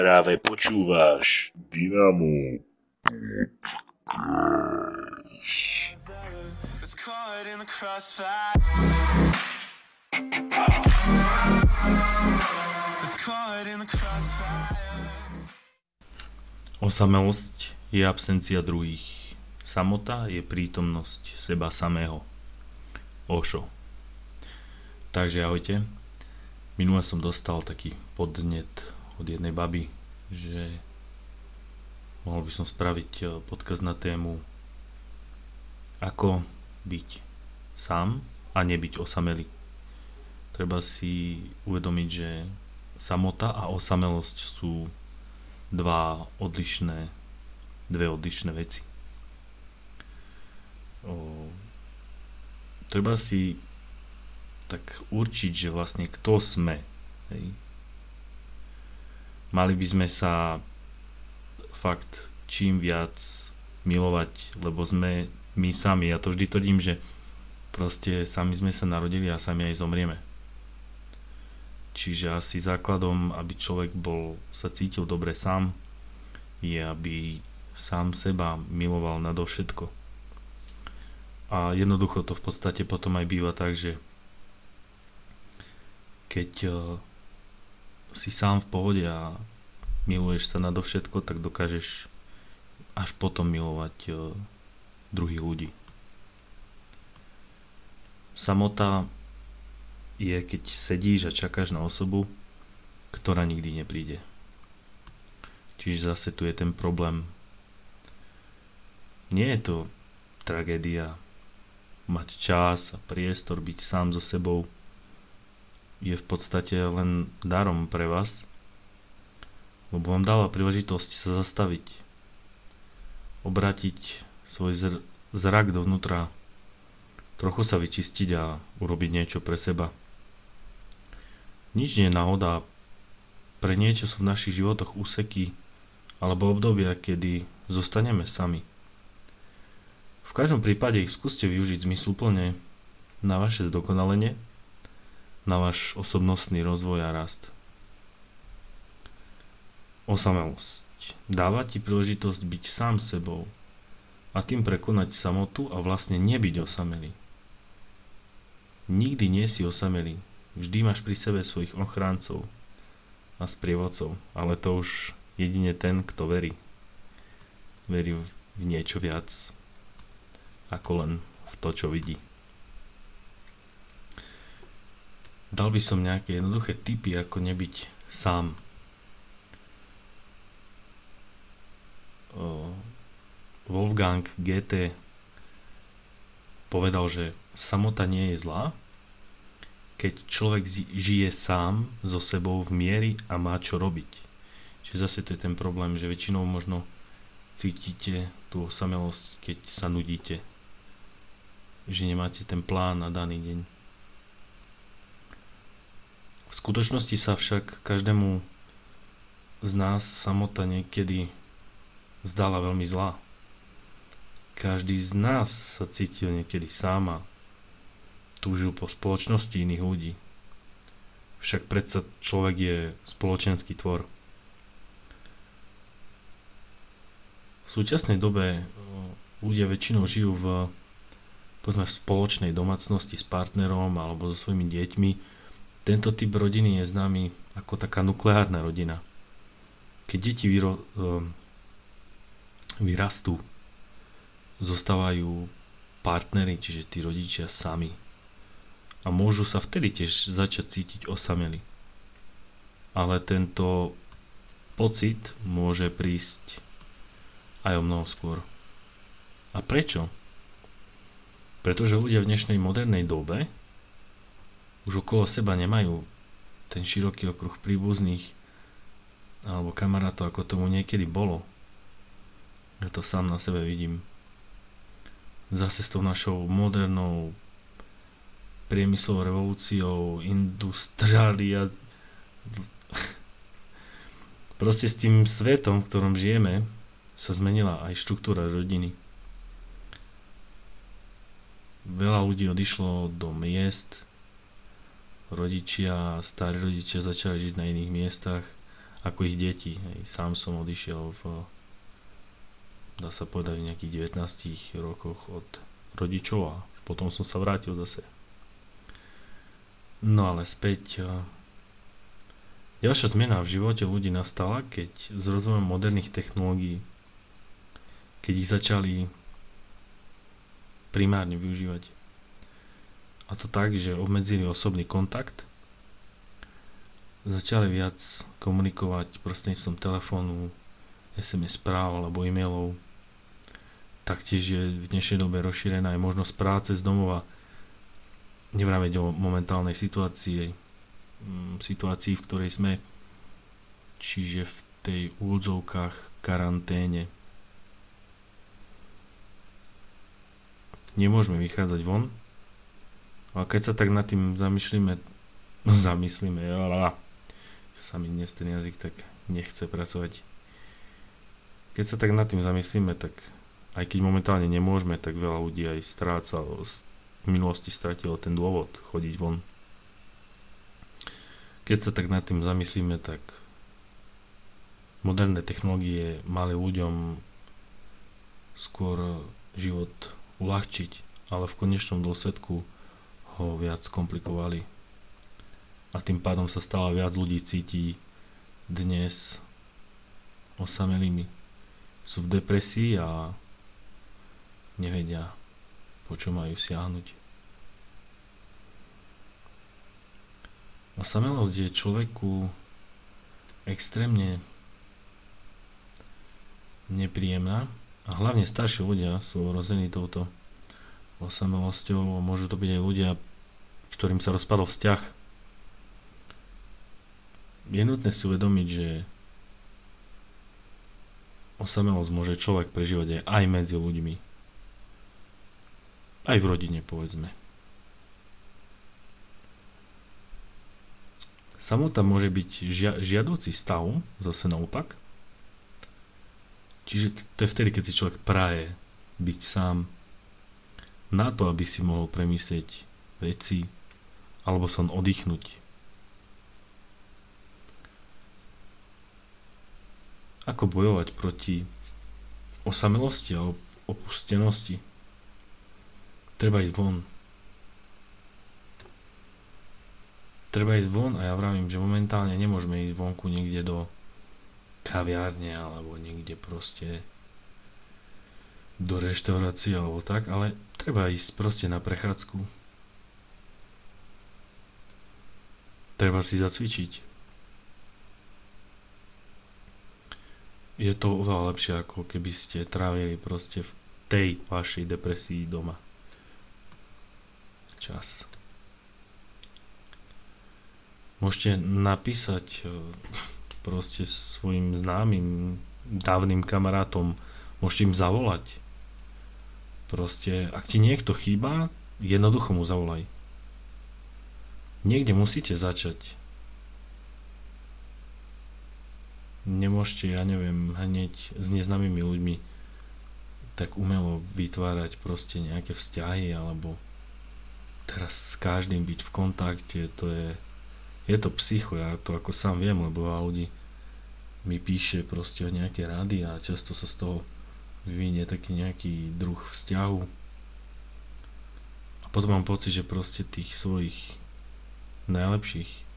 Práve počúvaš Dynamo. Osamelosť je absencia druhých. Samota je prítomnosť seba samého. Ošo. Takže ahojte. Minule som dostal taký podnet od jednej baby, že mohol by som spraviť eh, podcast na tému ako byť sám a nebyť osamelý. Treba si uvedomiť, že samota a osamelosť sú dva odlišné, dve odlišné veci. O, treba si tak určiť, že vlastne kto sme. Hej mali by sme sa fakt čím viac milovať, lebo sme my sami. Ja to vždy tvrdím, že proste sami sme sa narodili a sami aj zomrieme. Čiže asi základom, aby človek bol, sa cítil dobre sám, je, aby sám seba miloval nadovšetko. A jednoducho to v podstate potom aj býva tak, že keď eh, si sám v pohode a miluješ sa nadovšetko, tak dokážeš až potom milovať uh, druhých ľudí. Samota je, keď sedíš a čakáš na osobu, ktorá nikdy nepríde. Čiže zase tu je ten problém. Nie je to tragédia mať čas a priestor, byť sám so sebou, je v podstate len darom pre vás, lebo vám dáva príležitosť sa zastaviť, obratiť svoj zrak dovnútra, trochu sa vyčistiť a urobiť niečo pre seba. Nič nie je náhoda, pre niečo sú v našich životoch úseky alebo obdobia, kedy zostaneme sami. V každom prípade ich skúste využiť zmysluplne na vaše zdokonalenie na váš osobnostný rozvoj a rast. Osamelosť. Dáva ti príležitosť byť sám sebou a tým prekonať samotu a vlastne nebyť osamelý. Nikdy nie si osamelý, vždy máš pri sebe svojich ochráncov a sprievodcov, ale to už jedine ten, kto verí. Verí v niečo viac ako len v to, čo vidí. Dal by som nejaké jednoduché tipy, ako nebyť sám. Wolfgang GT povedal, že samota nie je zlá, keď človek žije sám so sebou v miery a má čo robiť. Čiže zase to je ten problém, že väčšinou možno cítite tú osamelosť, keď sa nudíte. Že nemáte ten plán na daný deň. V skutočnosti sa však každému z nás samota niekedy zdala veľmi zlá. Každý z nás sa cítil niekedy sám a túžil po spoločnosti iných ľudí. Však predsa človek je spoločenský tvor. V súčasnej dobe eh, ľudia väčšinou žijú v, povedzme, v spoločnej domácnosti s partnerom alebo so svojimi deťmi, tento typ rodiny je známy ako taká nukleárna rodina. Keď deti vyro, ehm, vyrastú, zostávajú partnery, čiže tí rodičia sami. A môžu sa vtedy tiež začať cítiť osameli. Ale tento pocit môže prísť aj o mnoho skôr. A prečo? Pretože ľudia v dnešnej modernej dobe už okolo seba nemajú ten široký okruh príbuzných alebo kamarátov, ako tomu niekedy bolo. Ja to sám na sebe vidím. Zase s tou našou modernou priemyslovou revolúciou, industriália, proste s tým svetom, v ktorom žijeme, sa zmenila aj štruktúra rodiny. Veľa ľudí odišlo do miest, rodičia, starí rodičia začali žiť na iných miestach ako ich deti. Hej. Sám som odišiel v dá sa povedať v nejakých 19 rokoch od rodičov a potom som sa vrátil zase. No ale späť Ďalšia zmena v živote ľudí nastala, keď s rozvojom moderných technológií, keď ich začali primárne využívať. A to tak, že obmedzili osobný kontakt, začali viac komunikovať prostredníctvom telefónu, SMS správ alebo e-mailov. Taktiež je v dnešnej dobe rozšírená aj možnosť práce z domova. Nevraveď o momentálnej situácii, Mm, situácii, v ktorej sme, čiže v tej úvodzovkách karanténe. Nemôžeme vychádzať von, ale keď sa tak nad tým zamýšľame, zamyslíme, lalala, že sa mi dnes ten jazyk tak nechce pracovať. Keď sa tak nad tým zamyslíme, tak aj keď momentálne nemôžeme, tak veľa ľudí aj stráca, v minulosti stratilo ten dôvod chodiť von. Keď sa tak nad tým zamyslíme, tak moderné technológie mali ľuďom skôr život uľahčiť, ale v konečnom dôsledku ho viac komplikovali. A tým pádom sa stále viac ľudí cíti dnes osamelými. Sú v depresii a nevedia, po čo majú siahnuť. Osamelosť je človeku extrémne nepríjemná a hlavne starší ľudia sú rození touto osamelosťou a môžu to byť aj ľudia, ktorým sa rozpadol vzťah. Je nutné si uvedomiť, že osamelosť môže človek prežívať aj medzi ľuďmi. Aj v rodine, povedzme. Samota môže byť žia- žiadúci stav, zase naopak. Čiže to je vtedy, keď si človek praje byť sám na to, aby si mohol premyslieť veci alebo sa oddychnúť. Ako bojovať proti osamelosti a opustenosti? Treba ísť von, treba ísť von a ja vravím, že momentálne nemôžeme ísť vonku niekde do kaviárne alebo niekde proste do reštaurácie alebo tak, ale treba ísť proste na prechádzku. Treba si zacvičiť. Je to oveľa lepšie, ako keby ste trávili proste v tej vašej depresii doma. Čas. Môžete napísať e, proste svojim známym, dávnym kamarátom, môžete im zavolať. Proste, ak ti niekto chýba, jednoducho mu zavolaj. Niekde musíte začať. Nemôžete, ja neviem, hneď s neznámymi ľuďmi tak umelo vytvárať proste nejaké vzťahy alebo teraz s každým byť v kontakte, to je je to psycho, ja to ako sám viem, lebo veľa ľudí mi píše proste o nejaké rady a často sa z toho vyvinie taký nejaký druh vzťahu. A potom mám pocit, že proste tých svojich najlepších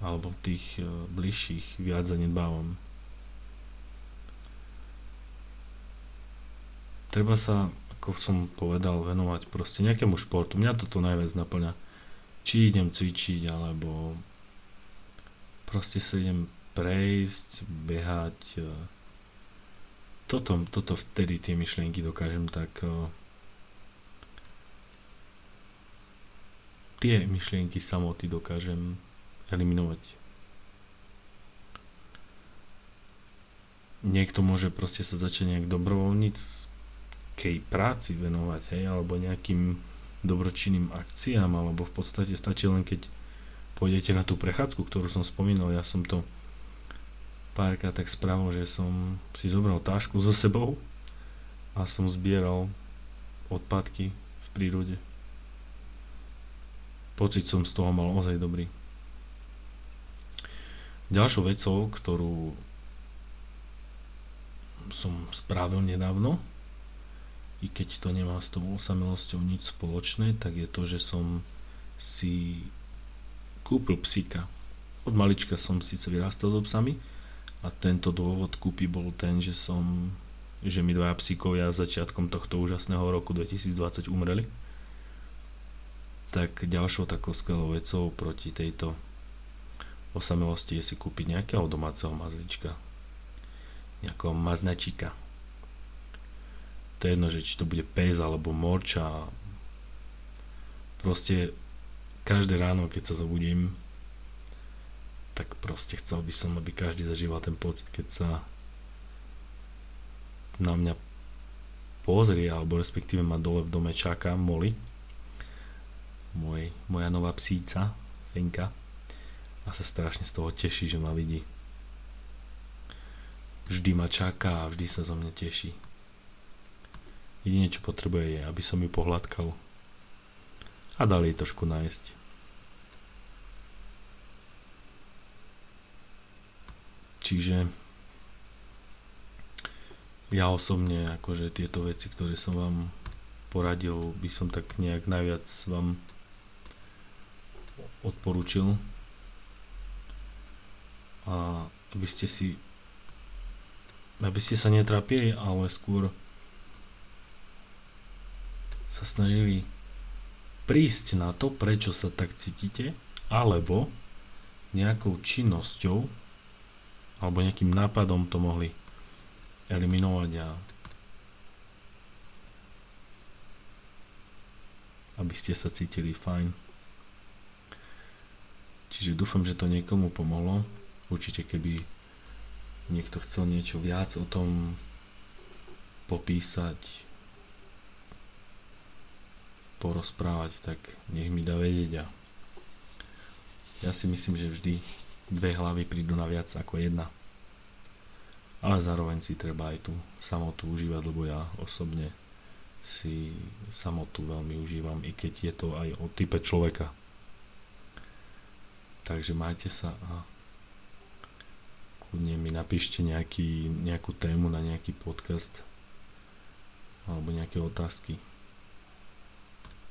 alebo tých e, bližších viac zanedbávam. Treba sa, ako som povedal, venovať proste nejakému športu. Mňa toto najviac naplňa či idem cvičiť, alebo proste sa idem prejsť, behať. Toto, toto vtedy tie myšlienky dokážem tak tie myšlienky samoty dokážem eliminovať. Niekto môže proste sa začať nejak dobrovoľníckej práci venovať, hej, alebo nejakým dobročinným akciám, alebo v podstate stačí len keď pôjdete na tú prechádzku, ktorú som spomínal, ja som to párkrát tak spravil, že som si zobral tášku so sebou a som zbieral odpadky v prírode. Pocit som z toho mal ozaj dobrý. Ďalšou vecou, ktorú som spravil nedávno, i keď to nemá s tou osamelosťou nič spoločné, tak je to, že som si kúpil psíka. Od malička som síce vyrastal so psami a tento dôvod kúpy bol ten, že som že mi dvaja psíkovia začiatkom tohto úžasného roku 2020 umreli. Tak ďalšou takou skvelou vecou proti tejto osamelosti je si kúpiť nejakého domáceho mazlička. Nejakého maznačíka. To je jedno, že či to bude pes alebo morča. Proste každé ráno, keď sa zobudím, tak proste chcel by som, aby každý zažíval ten pocit, keď sa na mňa pozrie, alebo respektíve ma dole v dome čaká Molly, môj, moja nová psíca, Fenka, a sa strašne z toho teší, že ma vidí. Vždy ma čaká a vždy sa zo mňa teší. Jedine, čo potrebuje je, aby som ju pohľadkal a dal jej trošku nájsť. Čiže ja osobne akože tieto veci, ktoré som vám poradil, by som tak nejak najviac vám odporúčil. A aby ste si aby ste sa netrápili, ale skôr sa snažili prísť na to, prečo sa tak cítite, alebo nejakou činnosťou alebo nejakým nápadom to mohli eliminovať a aby ste sa cítili fajn. Čiže dúfam, že to niekomu pomohlo. Určite keby niekto chcel niečo viac o tom popísať, porozprávať, tak nech mi dá vedieť a ja si myslím, že vždy dve hlavy prídu na viac ako jedna ale zároveň si treba aj tú samotu užívať, lebo ja osobne si samotu veľmi užívam, i keď je to aj o type človeka. Takže majte sa a kľudne mi napíšte nejaký, nejakú tému na nejaký podcast alebo nejaké otázky.